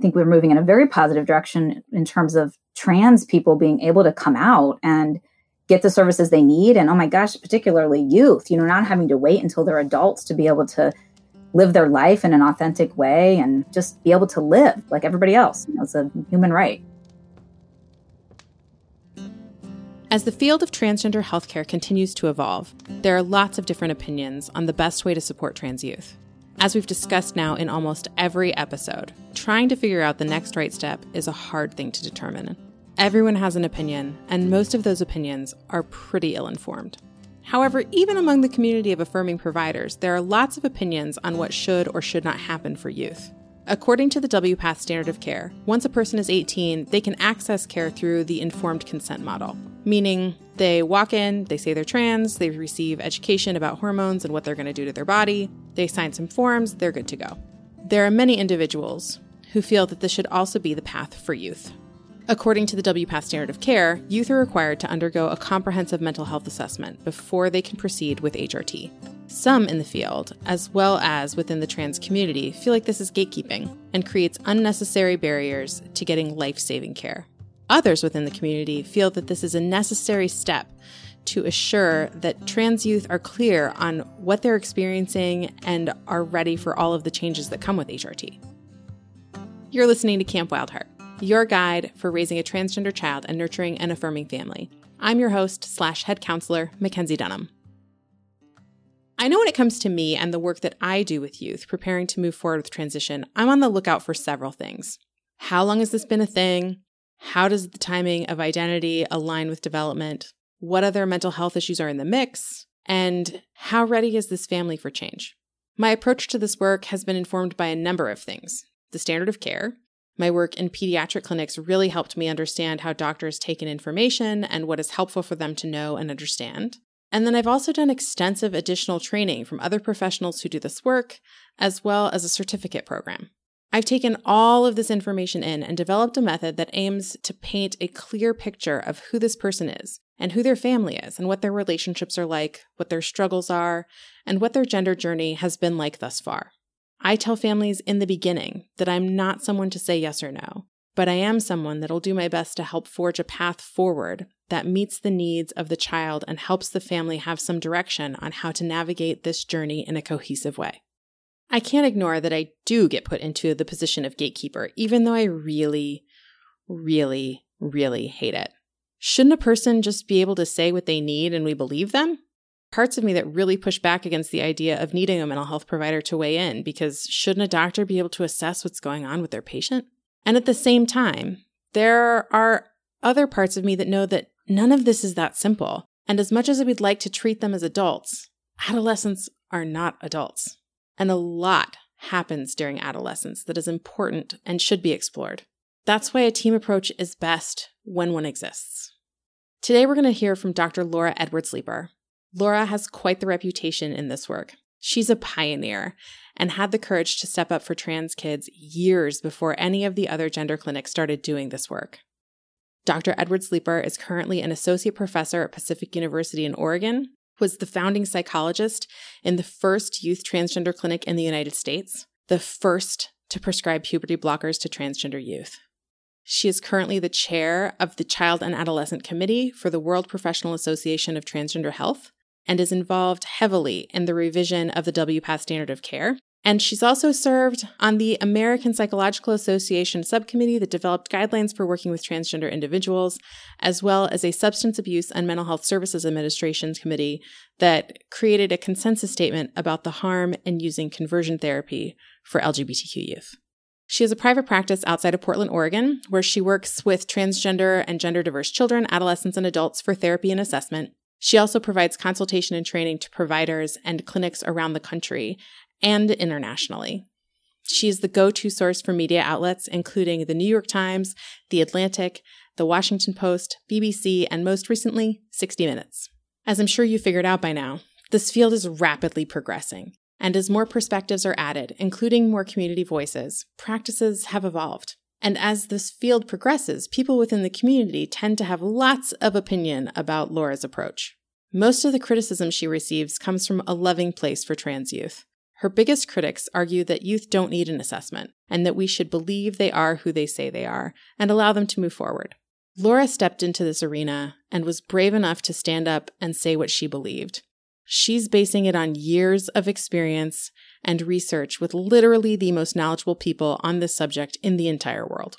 think we're moving in a very positive direction in terms of trans people being able to come out and get the services they need. And oh my gosh, particularly youth, you know, not having to wait until they're adults to be able to live their life in an authentic way and just be able to live like everybody else. You know, it's a human right. As the field of transgender healthcare continues to evolve, there are lots of different opinions on the best way to support trans youth. As we've discussed now in almost every episode, trying to figure out the next right step is a hard thing to determine. Everyone has an opinion, and most of those opinions are pretty ill informed. However, even among the community of affirming providers, there are lots of opinions on what should or should not happen for youth. According to the WPATH standard of care, once a person is 18, they can access care through the informed consent model, meaning they walk in, they say they're trans, they receive education about hormones and what they're going to do to their body, they sign some forms, they're good to go. There are many individuals who feel that this should also be the path for youth. According to the WPATH standard of care, youth are required to undergo a comprehensive mental health assessment before they can proceed with HRT. Some in the field, as well as within the trans community, feel like this is gatekeeping and creates unnecessary barriers to getting life saving care. Others within the community feel that this is a necessary step to assure that trans youth are clear on what they're experiencing and are ready for all of the changes that come with HRT. You're listening to Camp Wildheart your guide for raising a transgender child and nurturing an affirming family. I'm your host slash head counselor, Mackenzie Dunham. I know when it comes to me and the work that I do with youth preparing to move forward with transition, I'm on the lookout for several things. How long has this been a thing? How does the timing of identity align with development? What other mental health issues are in the mix? And how ready is this family for change? My approach to this work has been informed by a number of things the standard of care, my work in pediatric clinics really helped me understand how doctors take in information and what is helpful for them to know and understand. And then I've also done extensive additional training from other professionals who do this work, as well as a certificate program. I've taken all of this information in and developed a method that aims to paint a clear picture of who this person is and who their family is and what their relationships are like, what their struggles are, and what their gender journey has been like thus far. I tell families in the beginning that I'm not someone to say yes or no, but I am someone that'll do my best to help forge a path forward that meets the needs of the child and helps the family have some direction on how to navigate this journey in a cohesive way. I can't ignore that I do get put into the position of gatekeeper, even though I really, really, really hate it. Shouldn't a person just be able to say what they need and we believe them? parts of me that really push back against the idea of needing a mental health provider to weigh in because shouldn't a doctor be able to assess what's going on with their patient? And at the same time, there are other parts of me that know that none of this is that simple. And as much as we'd like to treat them as adults, adolescents are not adults. And a lot happens during adolescence that is important and should be explored. That's why a team approach is best when one exists. Today, we're going to hear from Dr. Laura Edwards Leeper, Laura has quite the reputation in this work. She's a pioneer and had the courage to step up for trans kids years before any of the other gender clinics started doing this work. Dr. Edwards Leeper is currently an associate professor at Pacific University in Oregon, was the founding psychologist in the first youth transgender clinic in the United States, the first to prescribe puberty blockers to transgender youth. She is currently the chair of the Child and Adolescent Committee for the World Professional Association of Transgender Health and is involved heavily in the revision of the WPATH standard of care. And she's also served on the American Psychological Association subcommittee that developed guidelines for working with transgender individuals, as well as a Substance Abuse and Mental Health Services Administration committee that created a consensus statement about the harm in using conversion therapy for LGBTQ youth. She has a private practice outside of Portland, Oregon, where she works with transgender and gender diverse children, adolescents, and adults for therapy and assessment. She also provides consultation and training to providers and clinics around the country and internationally. She is the go to source for media outlets, including the New York Times, The Atlantic, The Washington Post, BBC, and most recently, 60 Minutes. As I'm sure you figured out by now, this field is rapidly progressing. And as more perspectives are added, including more community voices, practices have evolved. And as this field progresses, people within the community tend to have lots of opinion about Laura's approach. Most of the criticism she receives comes from a loving place for trans youth. Her biggest critics argue that youth don't need an assessment and that we should believe they are who they say they are and allow them to move forward. Laura stepped into this arena and was brave enough to stand up and say what she believed. She's basing it on years of experience and research with literally the most knowledgeable people on this subject in the entire world.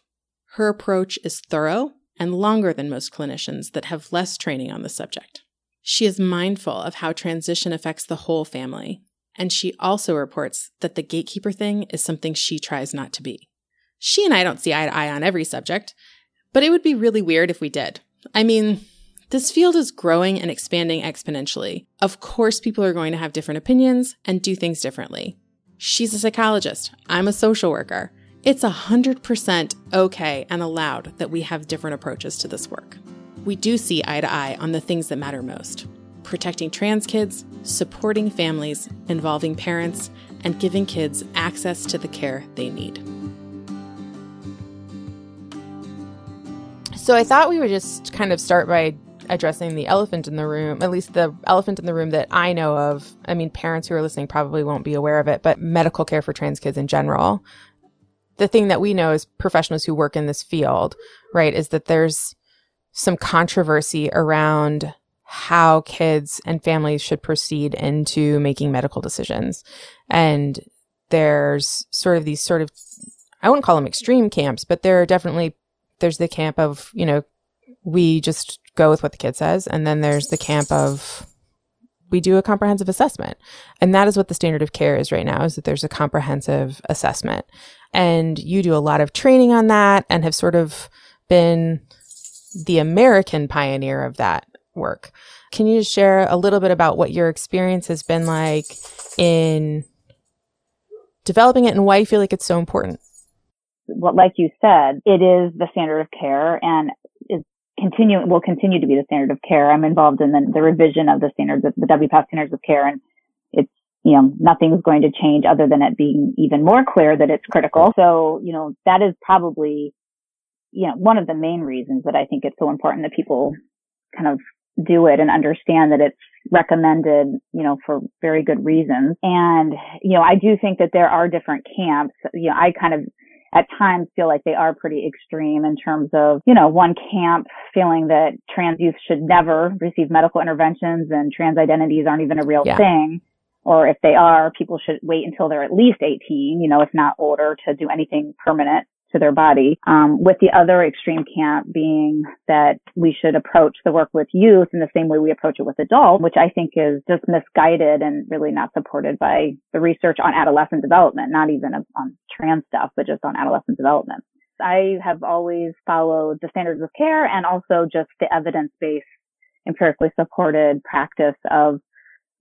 Her approach is thorough and longer than most clinicians that have less training on the subject. She is mindful of how transition affects the whole family, and she also reports that the gatekeeper thing is something she tries not to be. She and I don't see eye to eye on every subject, but it would be really weird if we did. I mean, this field is growing and expanding exponentially. Of course, people are going to have different opinions and do things differently. She's a psychologist. I'm a social worker. It's 100% okay and allowed that we have different approaches to this work. We do see eye to eye on the things that matter most protecting trans kids, supporting families, involving parents, and giving kids access to the care they need. So I thought we would just kind of start by addressing the elephant in the room, at least the elephant in the room that I know of. I mean, parents who are listening probably won't be aware of it, but medical care for trans kids in general. The thing that we know as professionals who work in this field, right, is that there's some controversy around how kids and families should proceed into making medical decisions. And there's sort of these sort of, I wouldn't call them extreme camps, but there are definitely there's the camp of, you know, we just go with what the kid says. And then there's the camp of, we do a comprehensive assessment. And that is what the standard of care is right now, is that there's a comprehensive assessment. And you do a lot of training on that and have sort of been the American pioneer of that work. Can you share a little bit about what your experience has been like in developing it and why you feel like it's so important? what, like you said, it is the standard of care and is continue, will continue to be the standard of care. I'm involved in the, the revision of the standards of the WPATH standards of care and it's, you know, nothing's going to change other than it being even more clear that it's critical. So, you know, that is probably, you know, one of the main reasons that I think it's so important that people kind of do it and understand that it's recommended, you know, for very good reasons. And, you know, I do think that there are different camps. You know, I kind of at times feel like they are pretty extreme in terms of, you know, one camp feeling that trans youth should never receive medical interventions and trans identities aren't even a real yeah. thing. Or if they are, people should wait until they're at least 18, you know, if not older to do anything permanent to their body. Um, with the other extreme camp being that we should approach the work with youth in the same way we approach it with adults, which I think is just misguided and really not supported by the research on adolescent development, not even on trans stuff, but just on adolescent development. I have always followed the standards of care and also just the evidence-based, empirically supported practice of,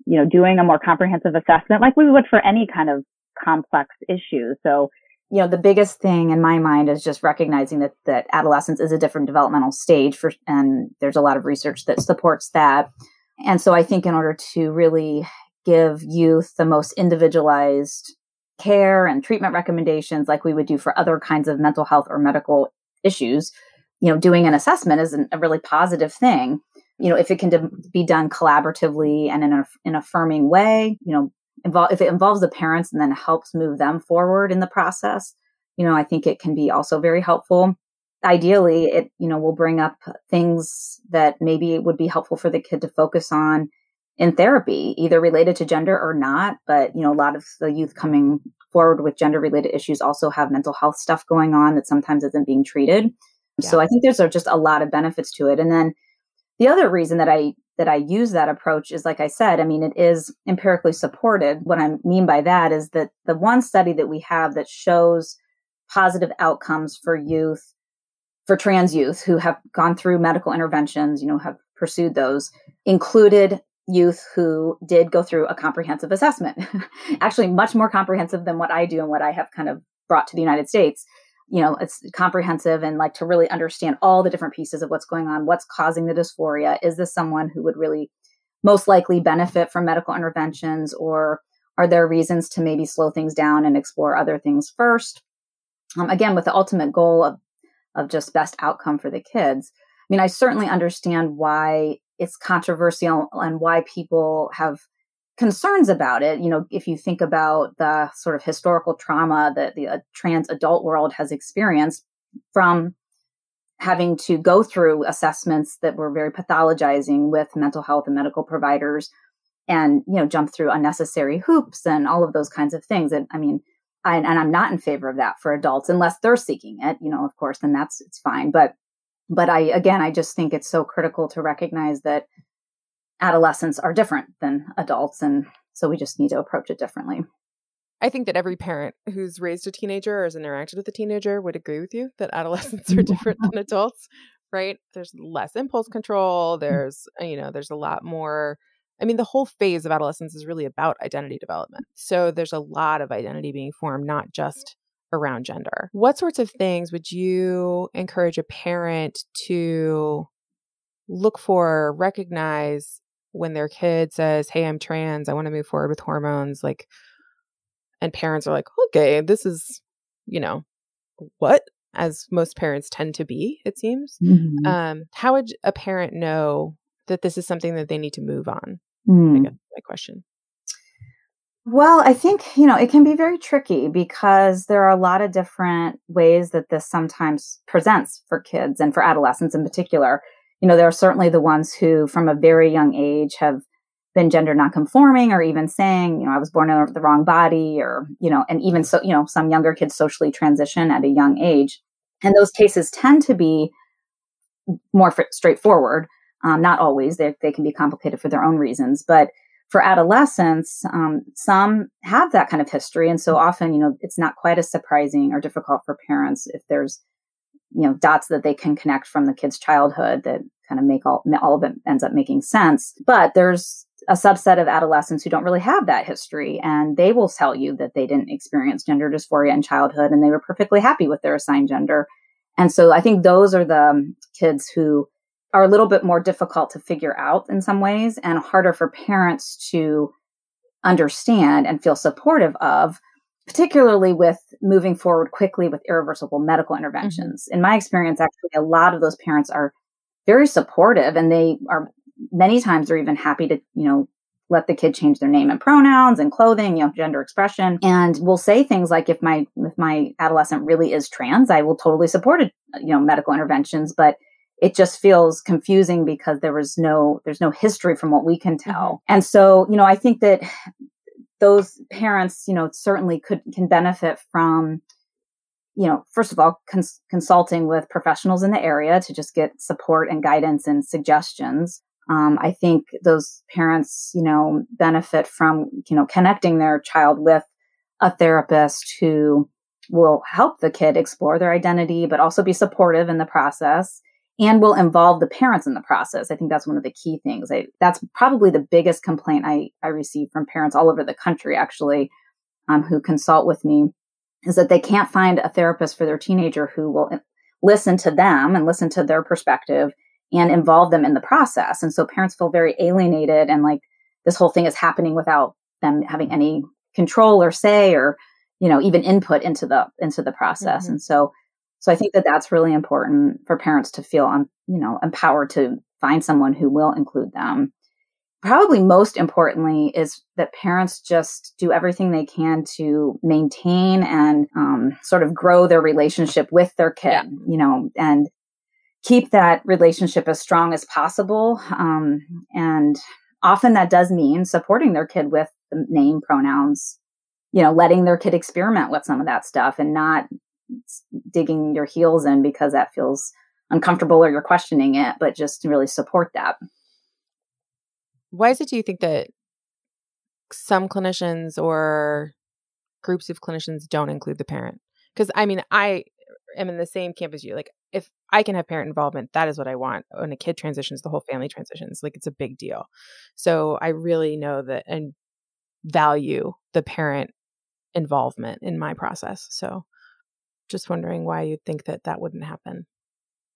you know, doing a more comprehensive assessment like we would for any kind of complex issue. So you know the biggest thing in my mind is just recognizing that that adolescence is a different developmental stage for and there's a lot of research that supports that. And so i think in order to really give youth the most individualized care and treatment recommendations like we would do for other kinds of mental health or medical issues you know doing an assessment is a really positive thing. You know if it can be done collaboratively and in a, an affirming way you know involve if it involves the parents and then helps move them forward in the process you know i think it can be also very helpful. Ideally it you know will bring up things that maybe it would be helpful for the kid to focus on in therapy either related to gender or not but you know a lot of the youth coming forward with gender related issues also have mental health stuff going on that sometimes isn't being treated. Yeah. so i think there's just a lot of benefits to it. And then the other reason that i that I use that approach is like I said, I mean, it is empirically supported. What I mean by that is that the one study that we have that shows positive outcomes for youth, for trans youth who have gone through medical interventions, you know, have pursued those, included youth who did go through a comprehensive assessment. Actually, much more comprehensive than what I do and what I have kind of brought to the United States you know it's comprehensive and like to really understand all the different pieces of what's going on what's causing the dysphoria is this someone who would really most likely benefit from medical interventions or are there reasons to maybe slow things down and explore other things first? Um, again with the ultimate goal of of just best outcome for the kids i mean i certainly understand why it's controversial and why people have concerns about it. You know, if you think about the sort of historical trauma that the uh, trans adult world has experienced from having to go through assessments that were very pathologizing with mental health and medical providers and you know jump through unnecessary hoops and all of those kinds of things and i mean I, and i'm not in favor of that for adults unless they're seeking it you know of course then that's it's fine but but i again i just think it's so critical to recognize that adolescents are different than adults and so we just need to approach it differently I think that every parent who's raised a teenager or has interacted with a teenager would agree with you that adolescents are different than adults, right? There's less impulse control. Mm. There's, you know, there's a lot more. I mean, the whole phase of adolescence is really about identity development. So there's a lot of identity being formed, not just around gender. What sorts of things would you encourage a parent to look for, recognize when their kid says, Hey, I'm trans, I want to move forward with hormones? Like, and parents are like, okay, this is, you know, what? As most parents tend to be, it seems. Mm-hmm. Um, how would a parent know that this is something that they need to move on? Mm. I guess my question. Well, I think, you know, it can be very tricky because there are a lot of different ways that this sometimes presents for kids and for adolescents in particular. You know, there are certainly the ones who, from a very young age, have been gender nonconforming or even saying, you know, I was born in the wrong body or, you know, and even so, you know, some younger kids socially transition at a young age. And those cases tend to be more straightforward. Um, not always, they, they can be complicated for their own reasons. But for adolescents, um, some have that kind of history. And so often, you know, it's not quite as surprising or difficult for parents if there's, you know, dots that they can connect from the kid's childhood that kind of make all, all of it ends up making sense. But there's a subset of adolescents who don't really have that history and they will tell you that they didn't experience gender dysphoria in childhood and they were perfectly happy with their assigned gender. And so I think those are the um, kids who are a little bit more difficult to figure out in some ways and harder for parents to understand and feel supportive of, particularly with moving forward quickly with irreversible medical interventions. Mm-hmm. In my experience, actually, a lot of those parents are very supportive and they are many times they're even happy to, you know, let the kid change their name and pronouns and clothing, you know, gender expression. And we'll say things like if my if my adolescent really is trans, I will totally support it, you know, medical interventions, but it just feels confusing because there was no there's no history from what we can tell. Mm-hmm. And so, you know, I think that those parents, you know, certainly could can benefit from you know, first of all, cons- consulting with professionals in the area to just get support and guidance and suggestions. Um, I think those parents, you know, benefit from, you know, connecting their child with a therapist who will help the kid explore their identity, but also be supportive in the process and will involve the parents in the process. I think that's one of the key things. I, that's probably the biggest complaint I, I receive from parents all over the country, actually, um, who consult with me is that they can't find a therapist for their teenager who will listen to them and listen to their perspective and involve them in the process. And so parents feel very alienated and like this whole thing is happening without them having any control or say or you know even input into the into the process. Mm-hmm. And so so I think that that's really important for parents to feel um, you know empowered to find someone who will include them. Probably most importantly is that parents just do everything they can to maintain and um, sort of grow their relationship with their kid, yeah. you know, and keep that relationship as strong as possible. Um, and often that does mean supporting their kid with the name pronouns, you know, letting their kid experiment with some of that stuff and not digging your heels in because that feels uncomfortable or you're questioning it, but just really support that. Why is it, do you think that some clinicians or groups of clinicians don't include the parent? Because I mean, I am in the same camp as you. Like, if I can have parent involvement, that is what I want. When a kid transitions, the whole family transitions. Like, it's a big deal. So I really know that and value the parent involvement in my process. So just wondering why you'd think that that wouldn't happen.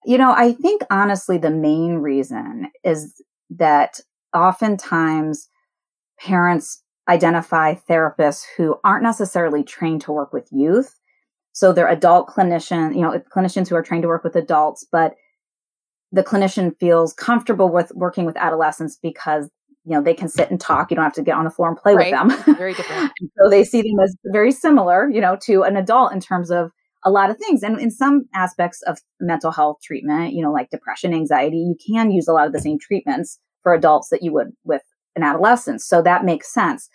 You know, I think honestly, the main reason is that oftentimes parents identify therapists who aren't necessarily trained to work with youth so they're adult clinician, you know, uh, clinicians who are trained to work with adults, but the clinician feels comfortable with working with adolescents because you know they can sit and talk you don't have to get on the floor and play Right. with them Very different. so they see them as very similar you know to an adult in terms of a lot of things. And in some aspects of mental health treatment you know like depression anxiety you can use a lot of the same treatments for adults that you would with an adolescent. So that makes sense.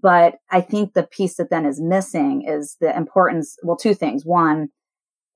But i think the piece that then is missing is the importance well two things. One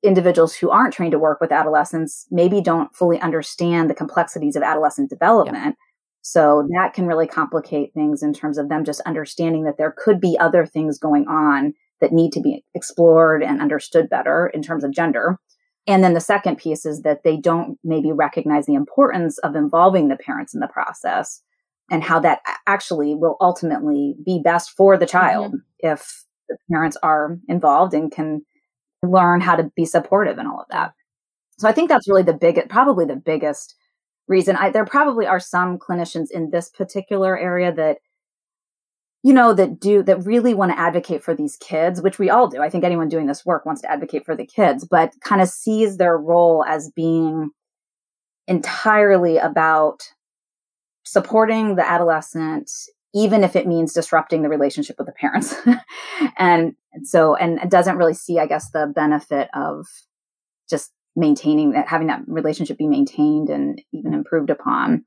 individuals who aren't trained to work with adolescents maybe don't fully understand the complexities of adolescent development. So that can really complicate things in terms of them just understanding that there could be other things going on that need to be explored and understood better in terms of gender. And then the second piece is that they don't maybe recognize the importance of involving the parents in the process and how that actually will ultimately be best for the child mm-hmm. if the parents are involved and can learn how to be supportive and all of that. So I think that's really the biggest, probably the biggest reason. I, there probably are some clinicians in this particular area that you know that do that really want to advocate for these kids which we all do. I think anyone doing this work wants to advocate for the kids but kind of sees their role as being entirely about supporting the adolescent even if it means disrupting the relationship with the parents. And so and doesn't really see i guess the benefit of just maintaining that having that relationship be maintained and even improved upon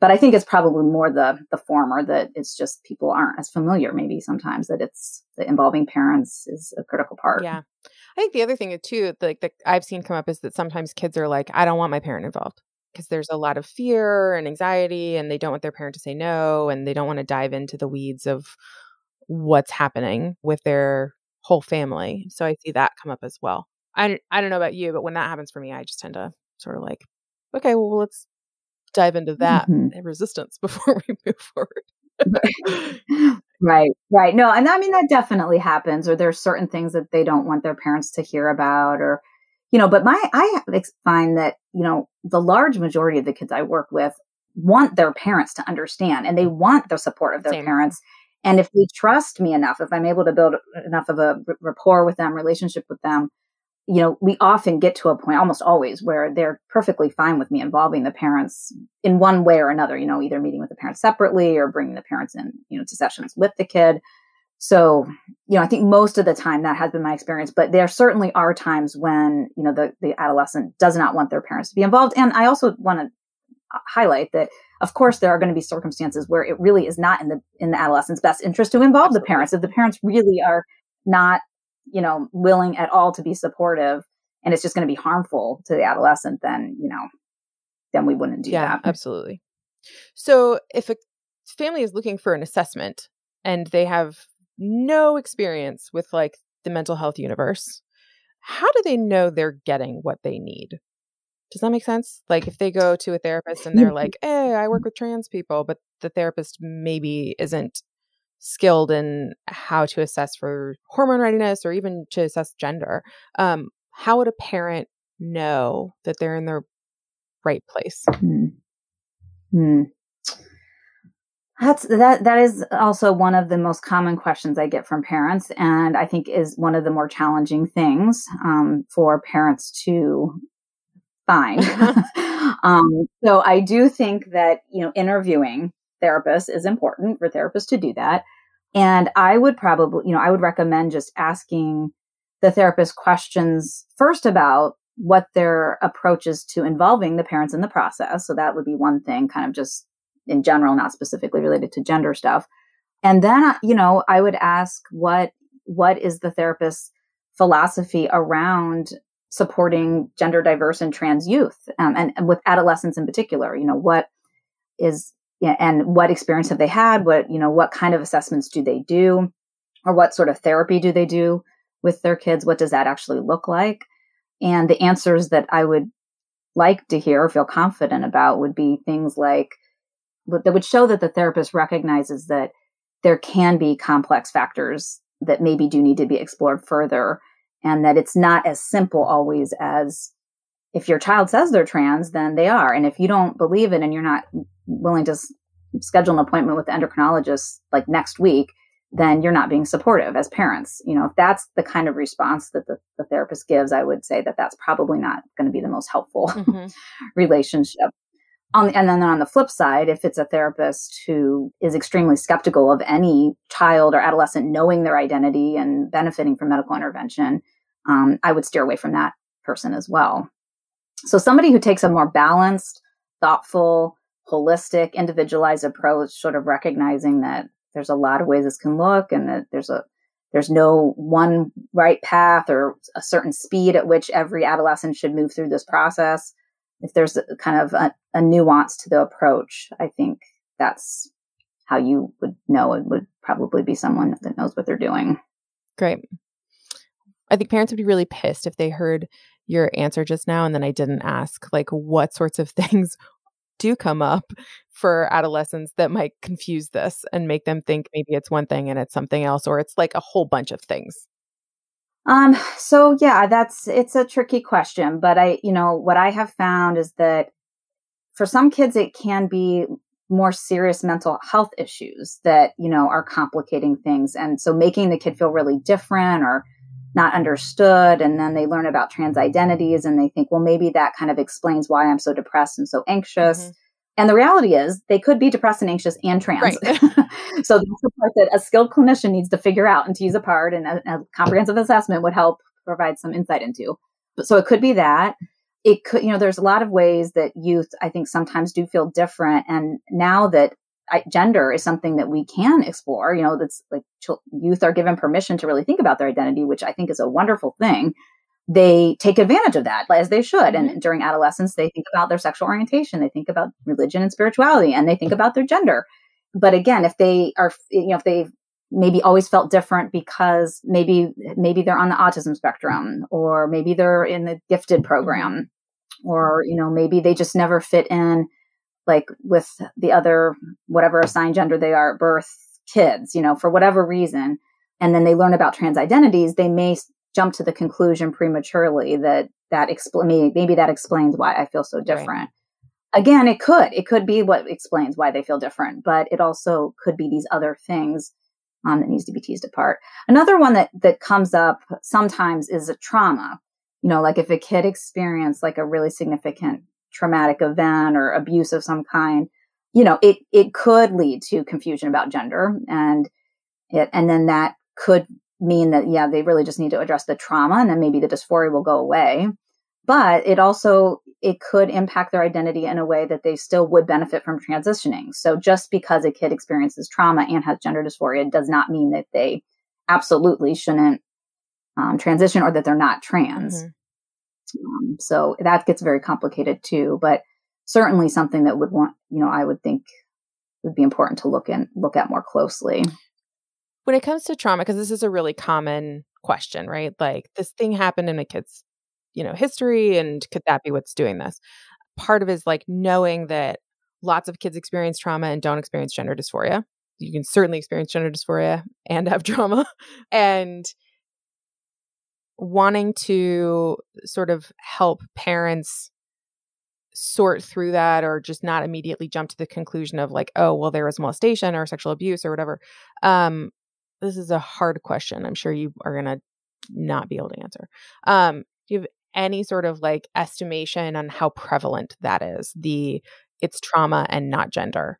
but I think it's probably more the the former that it's just people aren't as familiar maybe sometimes that it's the involving parents is a critical part. Yeah. I think the other thing too, like that I've seen come up is that sometimes kids are like, I don't want my parent involved because there's a lot of fear and anxiety and they don't want their parent to say no and they don't want to dive into the weeds of what's happening with their whole family. So I see that come up as well. I, I don't know about you, but when that happens for me, I just tend to sort of like, okay, well, let's dive into that Mhm. resistance before we move forward. right, right. No, and I mean that definitely happens or there's certain things that they don't want their parents to hear about or you know, but my I find that, you know, the large majority of the kids I work with want their parents to understand and they want the support of their Same. parents. And if they trust me enough, if I'm able to build enough of a rapport with them, relationship with them, you know, we often get to a point, almost always, where they're perfectly fine with me involving the parents in one way or another, you know, either meeting with the parents separately or bringing the parents in, you know, to sessions with the kid. So, you know, I think most of the time that has been my experience, but there certainly are times when, you know, the, the adolescent does not want their parents to be involved. And I also want to highlight that of course there are going to be circumstances where it really is not in the in the adolescent's best interest to involve the parents if the parents really are not you know willing at all to be supportive and it's just going to be harmful to the adolescent then you know then we wouldn't do yeah, that absolutely. So if a family is looking for an assessment and they have no experience with like the mental health universe, how do they know they're getting what they need? Does that make sense? Like if they go to a therapist and they're mm-hmm. like, "Hey, I work with trans people," but the therapist maybe isn't skilled in how to assess for hormone readiness or even to assess gender. Um, how would a parent know that they're in the right place? Hmm. Hmm. That's that. That is also one of the most common questions I get from parents, and I think is one of the more challenging things um, for parents to find. um, so I do think that you know interviewing therapists is important for therapists to do that, and I would probably you know I would recommend just asking the therapist questions first about what their approach is to involving the parents in the process. So that would be one thing, kind of just in general, not specifically related to gender stuff. And then, uh, you know, I would ask what what is the therapist's philosophy around supporting gender diverse and trans youth, um, and, and with adolescents in particular. You know, what is and what experience have they had? What you know, what kind of assessments do they do, or what sort of therapy do they do with their kids? What does that actually look like? And the answers that I would like to hear or feel confident about would be things like that would show that the therapist recognizes that there can be complex factors that maybe do need to be explored further and that it's not as simple always as if your child says they're trans then they are and if you don't believe it and you're not willing to s- schedule an appointment with the endocrinologist like next week then you're not being supportive as parents you know if that's the kind of response that the, the therapist gives i would say that that's probably not going to be the most helpful Mhm. relationship on, and then on the flip side, if it's a therapist who is extremely skeptical of any child or adolescent knowing their identity and benefiting from medical intervention, um, I would steer away from that person as well. So somebody who takes a more balanced, thoughtful, holistic, individualized approach, sort of recognizing that there's a lot of ways this can look and that there's a there's no one right path or a certain speed at which every adolescent should move through this process. If there's a, kind of a, a nuance to the approach, I think that's how you would know it would probably be someone that knows what they're doing. Great. I think parents would be really pissed if they heard your answer just now and then I didn't ask like what sorts of things do come up for adolescents that might confuse this and make them think maybe it's one thing and it's something else or it's like a whole bunch of things? Um so yeah that's it's a tricky question but i you know what i have found is that for some kids it can be more serious mental health issues that you know are complicating things and so making the kid feel really different or not understood and then they learn about trans identities and they think well maybe that kind of explains why i'm so depressed and so anxious mm-hmm. and the reality is they could be depressed and anxious and trans right. so that's the part that a skilled clinician needs to figure out and tease apart and a, a comprehensive assessment would help provide some insight into But, so it could be that it could you know there's a lot of ways that youth i think sometimes do feel different and now that gender is something that we can explore. You know, that's like ch- youth are given permission to really think about their identity, which I think is a wonderful thing. They take advantage of that as they should. And mm-hmm. during adolescence, they think about their sexual orientation, they think about religion and spirituality, and they think about their gender. But again, if they are, you know, if they've maybe always felt different because maybe maybe they're on the autism spectrum or maybe they're in the gifted mm-hmm. program or you know maybe they just never fit in like with the other whatever assigned gender they are at birth kids you know for whatever reason and then they learn about trans identities they may jump to the conclusion prematurely that that expl- maybe, maybe that explains why i feel so different. Right. again it could it could be what explains why they feel different but it also could be these other things um, that needs to be teased apart. Another one that that comes up sometimes is a trauma. You know like if a kid experienced like a really significant traumatic event or abuse of some kind, you know, it it could lead to confusion about gender and it and then that could mean that yeah, they really just need to address the trauma and then maybe the dysphoria will go away. But it also it could impact their identity in a way that they still would benefit from transitioning. So just because a kid experiences trauma and has gender dysphoria does not mean that they absolutely shouldn't um, transition or that they're not trans. Mm-hmm. Um, so that gets very complicated too, but certainly something that would want, you know, I would think would be important to look in, look at more closely. When it comes to trauma, because this is a really common question, right? Like this thing happened in a kid's, you know, history, and could that be what's doing this? Part of it is like knowing that lots of kids experience trauma and don't experience gender dysphoria. You can certainly experience gender dysphoria and have trauma. and wanting to sort of help parents sort through that or just not immediately jump to the conclusion of like oh well there was molestation or sexual abuse or whatever um this is a hard question. I'm sure you are going to not be able to answer. Um do you have any sort of like estimation on how prevalent that is the it's trauma and not gender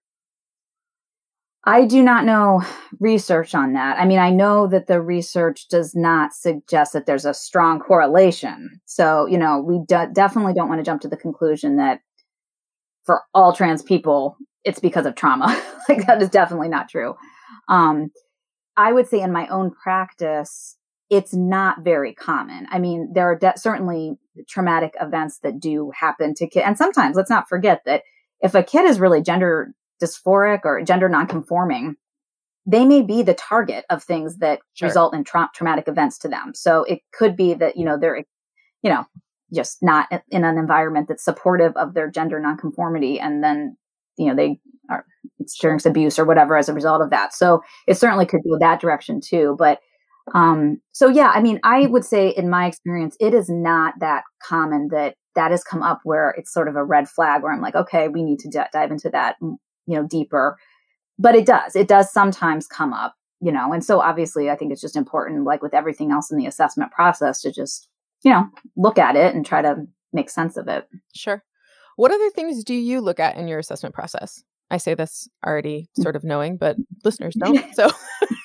I do not know research on that. I mean, I know that the research does not suggest that there's a strong correlation. So, you know, we de- definitely don't want to jump to the conclusion that for all trans people, it's because of trauma. like, that is definitely not true. Um, I would say in my own practice, it's not very common. I mean, there are de- certainly traumatic events that do happen to kids. And sometimes let's not forget that if a kid is really gender dysphoric or gender nonconforming, they may be the target of things that sure. result in tra- traumatic events to them. So it could be that, you know, they're, you know, just not in an environment that's supportive of their gender nonconformity. And then, you know, they are experiencing abuse or whatever as a result of that. So it certainly could go that direction too. But, um, so yeah, I mean, I would say in my experience, it is not that common that that has come up where it's sort of a red flag where I'm like, okay, we need to d- dive into that you know, deeper. But it does. It does sometimes come up, you know. And so obviously I think it's just important, like with everything else in the assessment process, to just, you know, look at it and try to make sense of it. Sure. What other things do you look at in your assessment process? I say this already Mm. sort of knowing, but listeners don't. So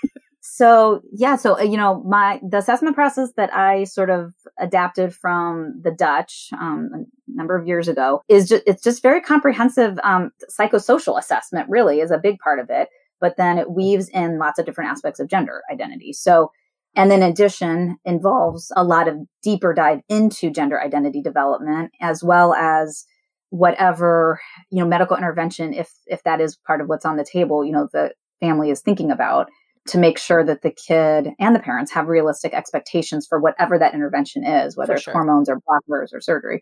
So yeah, so uh, you know, my the assessment process that I sort of adapted from the Dutch um, a number of years ago is just it's just very comprehensive. Um, psychosocial assessment really is a big part of it, but then it weaves in lots of different aspects of gender identity. So, and then in addition, involves a lot of deeper dive into gender identity development as well as whatever you know medical intervention if if that is part of what's on the table you know the family is thinking about to make sure that the kid and the parents have realistic expectations for whatever that intervention is, whether For it's hormones or blockers or surgery.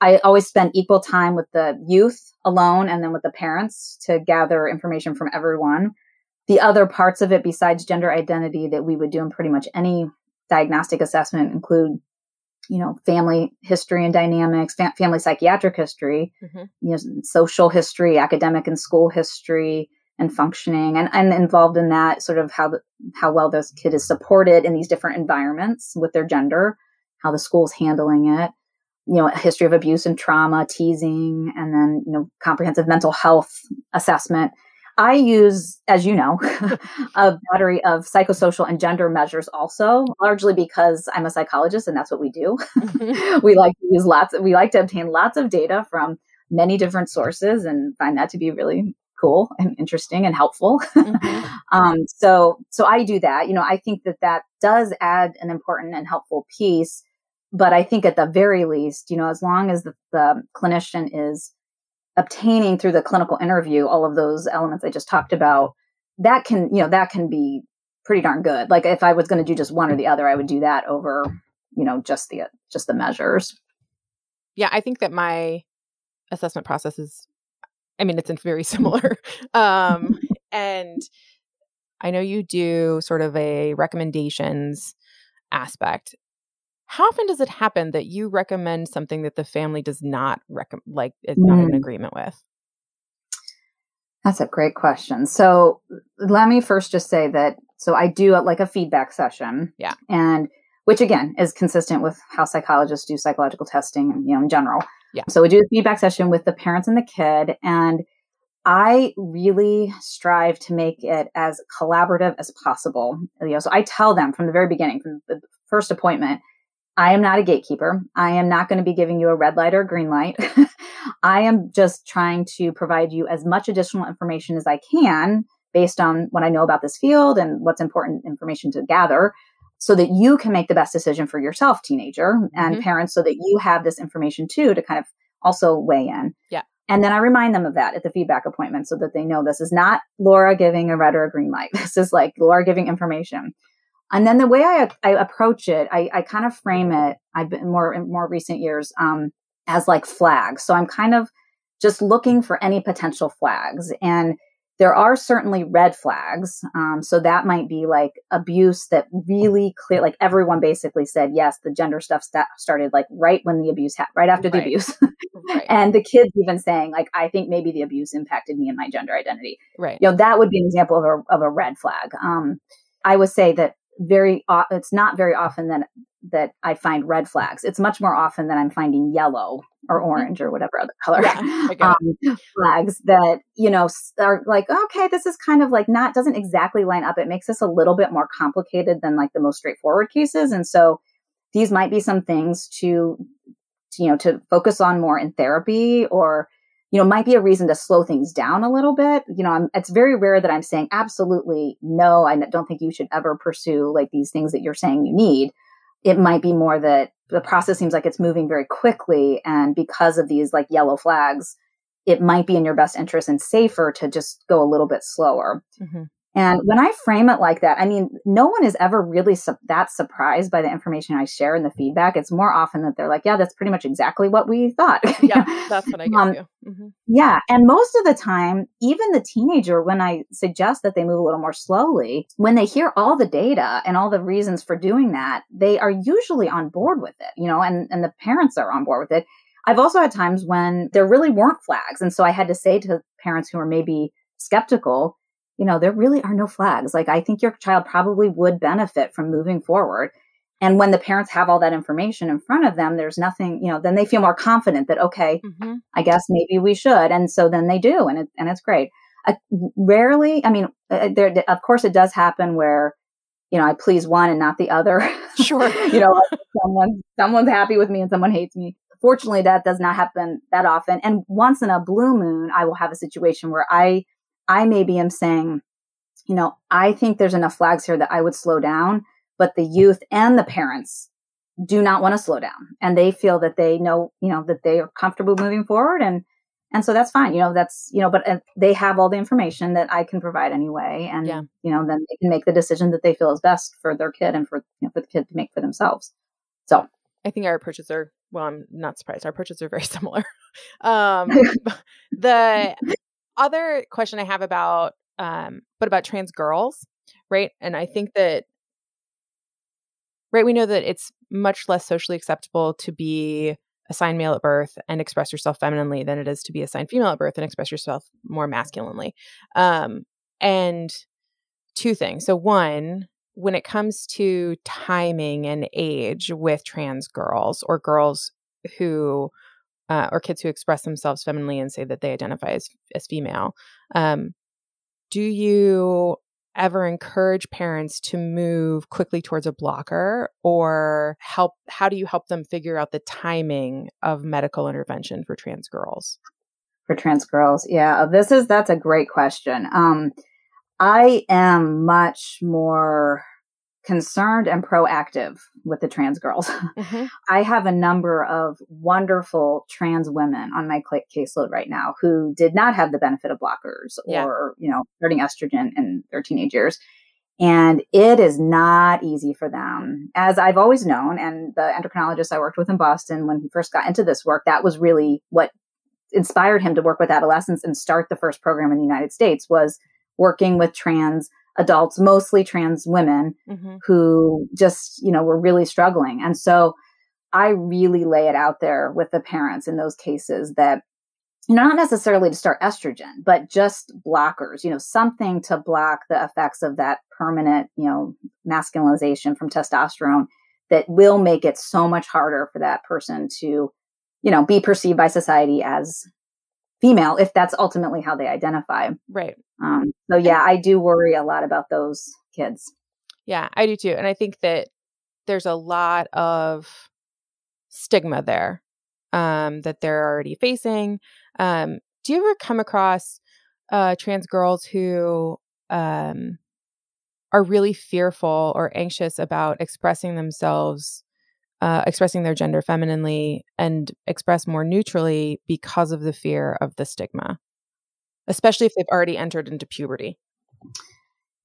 I always spend equal time with the youth alone and then with the parents to gather information from everyone. The other parts of it, besides gender identity, that we would do in pretty much any diagnostic assessment include, you know, family history and dynamics, fa- family psychiatric history, Mhm. you know, social history, academic and school history, and functioning and, and involved in that sort of how the, how well this kid is supported in these different environments with their gender how the school's handling it you know a history of abuse and trauma teasing and then you know comprehensive mental health assessment i use as you know a battery of psychosocial and gender measures also largely because i'm a psychologist and that's what we do Mhm. we like to use lots we like to obtain lots of data from many different sources and find that to be really cool and interesting and helpful. Mhm. um, so so i do that. You know i think that that does add an important and helpful piece but i think at the very least you know as long as the, the clinician is obtaining through the clinical interview all of those elements i just talked about that can you know that can be pretty darn good. Like if i was going to do just one or the other i would do that over you know just the just the measures. Yeah, I think that my assessment process is, I mean, it's very similar. um, and I know you do sort of a recommendations aspect. How often does it happen that you recommend something that the family does not recommend, like, is not in Mm. agreement with? That's a great question. So let me first just say that so I do like a feedback session. Yeah. And which again is consistent with how psychologists do psychological testing and you know in general. Yeah. So we do a feedback session with the parents and the kid and I really strive to make it as collaborative as possible. You know, so I tell them from the very beginning, from the first appointment, I am not a gatekeeper. I am not going to be giving you a red light or a green light. I am just trying to provide you as much additional information as I can based on what I know about this field and what's important information to gather so that you can make the best decision for yourself, teenager and Mhm. parents, so that you have this information too to kind of also weigh in. Yeah. And then I remind them of that at the feedback appointment so that they know this is not Laura giving a red or a green light. This is like Laura giving information. And then the way I, I approach it, I, I kind of frame it. I've been more in more recent years um, as like flags. So I'm kind of just looking for any potential flags, and there are certainly red flags. Um, so that might be like abuse that really clear. Like everyone basically said yes, the gender stuff sta- started like right when the abuse happened, right after the Right. abuse, Right. and the kids even saying like I think maybe the abuse impacted me and my gender identity right. you know that would be an example of a, of a red flag um, i would say that very it's not very often that that i find red flags. It's much more often that i'm finding yellow or orange or whatever other color Yeah, I get it. um, flags that you know are like okay this is kind of like not doesn't exactly line up. It makes this a little bit more complicated than like the most straightforward cases. And so these might be some things to, to you know to focus on more in therapy or you know might be a reason to slow things down a little bit. You know I'm, it's very rare that i'm saying absolutely no i don't think you should ever pursue like these things that you're saying you need. It might be more that the process seems like it's moving very quickly and because of these like yellow flags it might be in your best interest and safer to just go a little bit slower. Mhm. And when I frame it like that, I mean, no one is ever really su- that surprised by the information I share in the feedback. It's more often that they're like, yeah, that's pretty much exactly what we thought. Yeah, that's what I get Um. Mhm. yeah. And most of the time, even the teenager, when I suggest that they move a little more slowly, when they hear all the data and all the reasons for doing that, they are usually on board with it, you know, and, and the parents are on board with it. I've also had times when there really weren't flags. And so I had to say to parents who are maybe skeptical, you know, there really are no flags. Like, I think your child probably would benefit from moving forward. And when the parents have all that information in front of them, there's nothing, you know, then they feel more confident that, okay, mm-hmm. I guess maybe we should. And so then they do. And, it, and it's great. I, rarely, I mean, uh, uh, there, of course, it does happen where, you know, I please one and not the other. Sure. you know, someone, someone's happy with me and someone hates me. Fortunately, that does not happen that often. And once in a blue moon, I will have a situation where I, I maybe am saying, you know, I think there's enough flags here that I would slow down, but the youth and the parents do not want to slow down. And they feel that they know, you know, that they are comfortable moving forward and and so that's fine you know that's you know but uh, they have all the information that i can provide anyway and yeah. you know then they can make the decision that they feel is best for their kid and for you know, for the kid to make for themselves. So. I think our approaches are well i'm not surprised our approaches are very similar. Um the other question i have about um, but about trans girls, right? And I think that, right, we know that it's much less socially acceptable to be assigned male at birth and express yourself femininely than it is to be assigned female at birth and express yourself more masculinely. Um, and two things. So, one, when it comes to timing and age with trans girls or girls who uh, or kids who express themselves femininely and say that they identify as, as female um, do you ever encourage parents to move quickly towards a blocker or help how do you help them figure out the timing of medical intervention for trans girls? For trans girls yeah this is that's a great question um i am much more concerned and proactive with the trans girls. Mm-hmm. I have a number of wonderful trans women on my caseload right now who did not have the benefit of blockers yeah. or, you know, starting estrogen in their teenage years. And it is not easy for them. As I've always known, and the endocrinologist I worked with in Boston when he first got into this work, that was really what inspired him to work with adolescents and start the first program in the United States was working with trans adults, mostly trans women mm-hmm. who just, you know, were really struggling. And so I really lay it out there with the parents in those cases that, you know, not necessarily to start estrogen, but just blockers, you know, something to block the effects of that permanent, you know, masculinization from testosterone that will make it so much harder for that person to, you know, be perceived by society as female if that's ultimately how they identify. Right. Um, so yeah, I do worry a lot about those kids. Yeah, I do too. And I think that there's a lot of stigma there um, that they're already facing. Um, do you ever come across uh, trans girls who um, are really fearful or anxious about expressing themselves uh, expressing their gender femininely and express more neutrally because of the fear of the stigma, especially if they've already entered into puberty.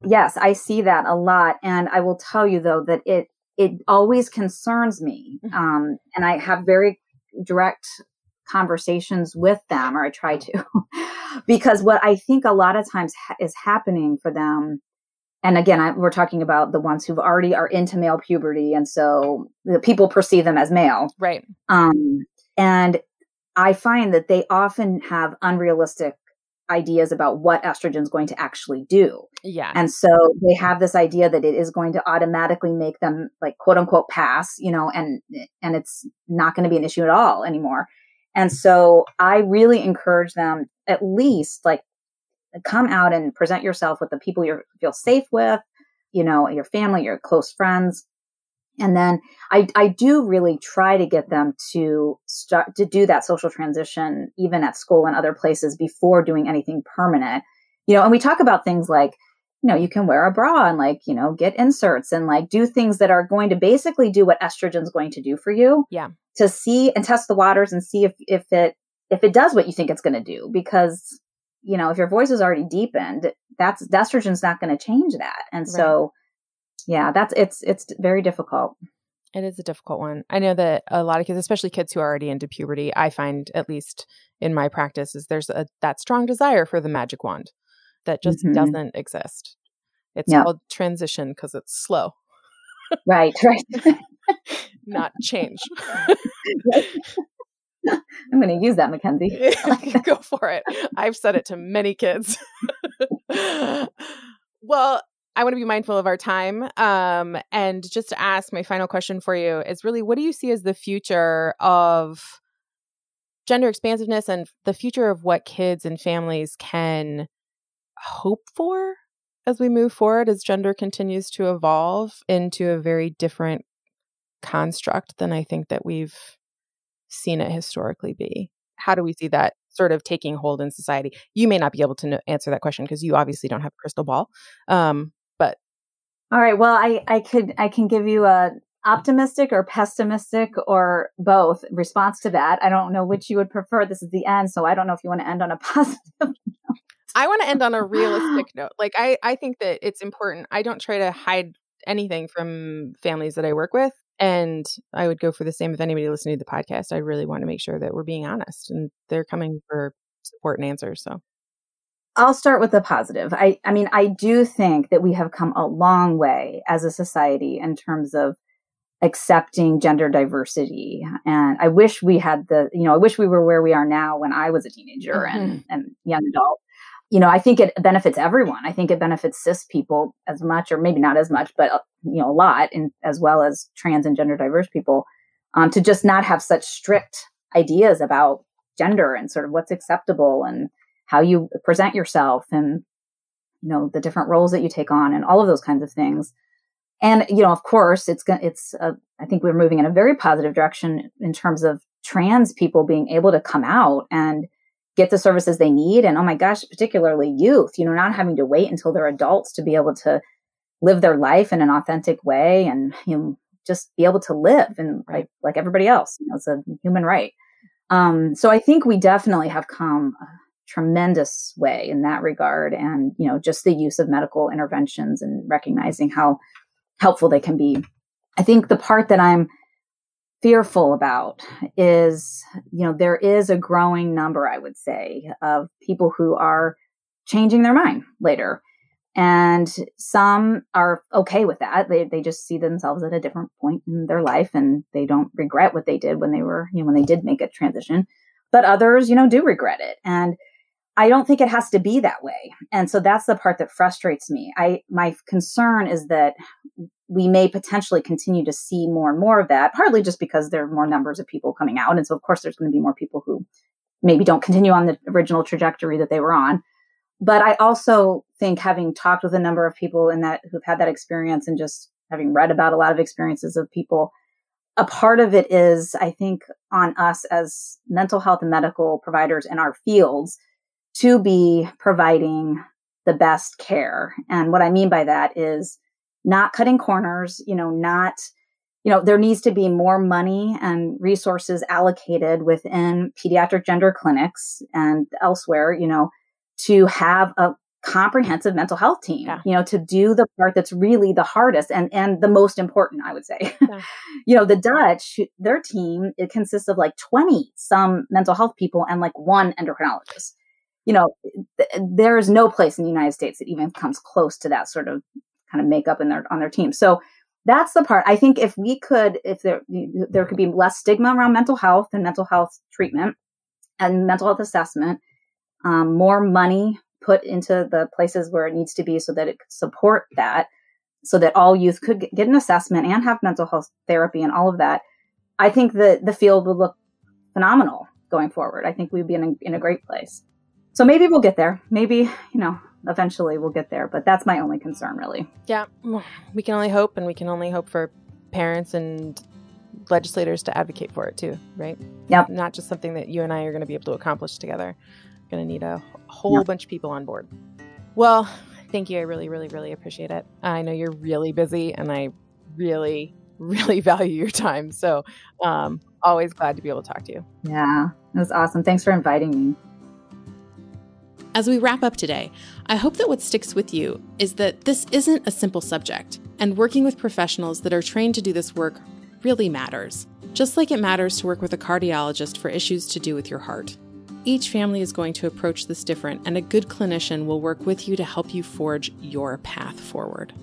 Yes, I see that a lot, and I will tell you though that it it always concerns me, mm-hmm. um, and I have very direct conversations with them, or I try to, because what I think a lot of times ha- is happening for them and again, I, we're talking about the ones who've already are into male puberty, and so the people perceive them as male, right? Um, and I find that they often have unrealistic ideas about what estrogen is going to actually do. Yeah. And so they have this idea that it is going to automatically make them like quote unquote pass, you know, and and it's not going to be an issue at all anymore. And so I really encourage them at least like come out and present yourself with the people you feel safe with, you know, your family, your close friends. And then I, I do really try to get them to start to do that social transition, even at school and other places before doing anything permanent. You know, and we talk about things like, you know, you can wear a bra and like, you know, get inserts and like do things that are going to basically do what estrogen is going to do for you. Yeah. To see and test the waters and see if, if it, if it does what you think it's going to do because you know, if your voice is already deepened, that's estrogen's not going to change that. And right. so, yeah, that's it's it's very difficult. It is a difficult one. I know that a lot of kids, especially kids who are already into puberty, I find at least in my practice is there's a that strong desire for the magic wand that just mm-hmm. doesn't exist. It's called transition because it's slow. right, right. Not change. I'm going to use that, Mackenzie. Go for it. I've said it to many kids. well, I want to be mindful of our time. Um, and just to ask my final question for you is really what do you see as the future of gender expansiveness and the future of what kids and families can hope for as we move forward as gender continues to evolve into a very different construct than I think that we've seen it historically be? How do we see that sort of taking hold in society? You may not be able to know, answer that question because you obviously don't have a crystal ball. Um, all right, well, I I could I can give you a optimistic or pessimistic or both response to that. I don't know which you would prefer. This is the end, so I don't know if you want to end on a positive note. I want to end on a realistic note. Like I I think that it's important. I don't try to hide anything from families that I work with. And I would go for the same if anybody listening to the podcast. I really want to make sure that we're being honest and they're coming for support and answers. So I'll start with the positive. I, I mean, I do think that we have come a long way as a society in terms of accepting gender diversity. And I wish we had the, you know, I wish we were where we are now when I was a teenager mm-hmm. and, and young adult. You know, I think it benefits everyone. I think it benefits cis people as much, or maybe not as much, but, you know, a lot, and as well as trans and gender diverse people, um, to just not have such strict ideas about gender and sort of what's acceptable and how you present yourself and, you know, the different roles that you take on and all of those kinds of things. And you know of course it's going it's uh, i think we're moving in a very positive direction in terms of trans people being able to come out and get the services they need and oh my gosh particularly youth you know not having to wait until they're adults to be able to live their life in an authentic way and you know just be able to live and like like everybody else you know it's a human right. Um so i think we definitely have come a tremendous way in that regard and you know just the use of medical interventions and recognizing how helpful they can be. I think the part that I'm fearful about is, you know, there is a growing number, I would say, of people who are changing their mind later. And some are okay with that. They, they just see themselves at a different point in their life and they don't regret what they did when they were, you know, when they did make a transition. But others, you know, do regret it. And I don't think it has to be that way. And so that's the part that frustrates me. I my concern is that we may potentially continue to see more and more of that, partly just because there are more numbers of people coming out. And so of course there's going to be more people who maybe don't continue on the original trajectory that they were on. But I also think having talked with a number of people in that who've had that experience and just having read about a lot of experiences of people, a part of it is, I think, on us as mental health and medical providers in our fields to be providing the best care. And what I mean by that is not cutting corners, you know, not, you know, there needs to be more money and resources allocated within pediatric gender clinics and elsewhere, you know, to have a comprehensive mental health team yeah. you know to do the part that's really the hardest and and the most important i would say yeah. you know the dutch their team it consists of like 20 some mental health people and like one endocrinologist you know, th- there is no place in the United States that even comes close to that sort of kind of makeup in their on their team. So that's the part. I think if we could, if there there could be less stigma around mental health and mental health treatment and mental health assessment, um, more money put into the places where it needs to be so that it could support that, so that all youth could get an assessment and have mental health therapy and all of that. I think that the field would look phenomenal going forward. I think we'd be in a, in a great place. So maybe we'll get there. Maybe, you know, eventually we'll get there, but that's my only concern really. Yeah. We can only hope and we can only hope for parents and legislators to advocate for it too, right? Yeah. Not just something that you and I are going to be able to accomplish together. Going to need a whole yep. bunch of people on board. Well, thank you. I really, really, really appreciate it. I know you're really busy and I really, really value your time. So, um, always glad to be able to talk to you. Yeah, it was awesome. Thanks for inviting me. As we wrap up today, I hope that what sticks with you is that this isn't a simple subject, and working with professionals that are trained to do this work really matters, just like it matters to work with a cardiologist for issues to do with your heart. Each family is going to approach this different, and a good clinician will work with you to help you forge your path forward.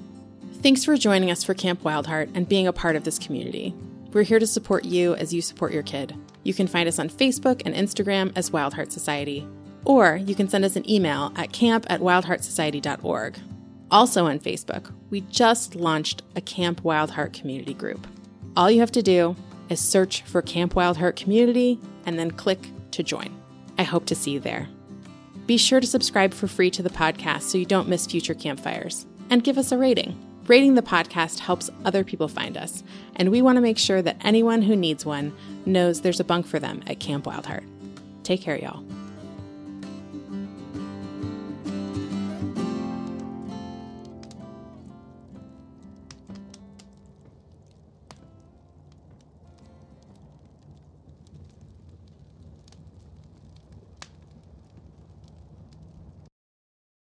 Thanks for joining us for Camp Wildheart and being a part of this community. We're here to support you as you support your kid. You can find us on Facebook and Instagram as Wildheart Society or you can send us an email at camp at wildheartsociety.org. Also on Facebook, we just launched a Camp Wildheart community group. All you have to do is search for Camp Wildheart Community and then click to join. I hope to see you there. Be sure to subscribe for free to the podcast so you don't miss future campfires. And give us a rating. Rating the podcast helps other people find us, and we want to make sure that anyone who needs one knows there's a bunk for them at Camp Wildheart. Take care, y'all.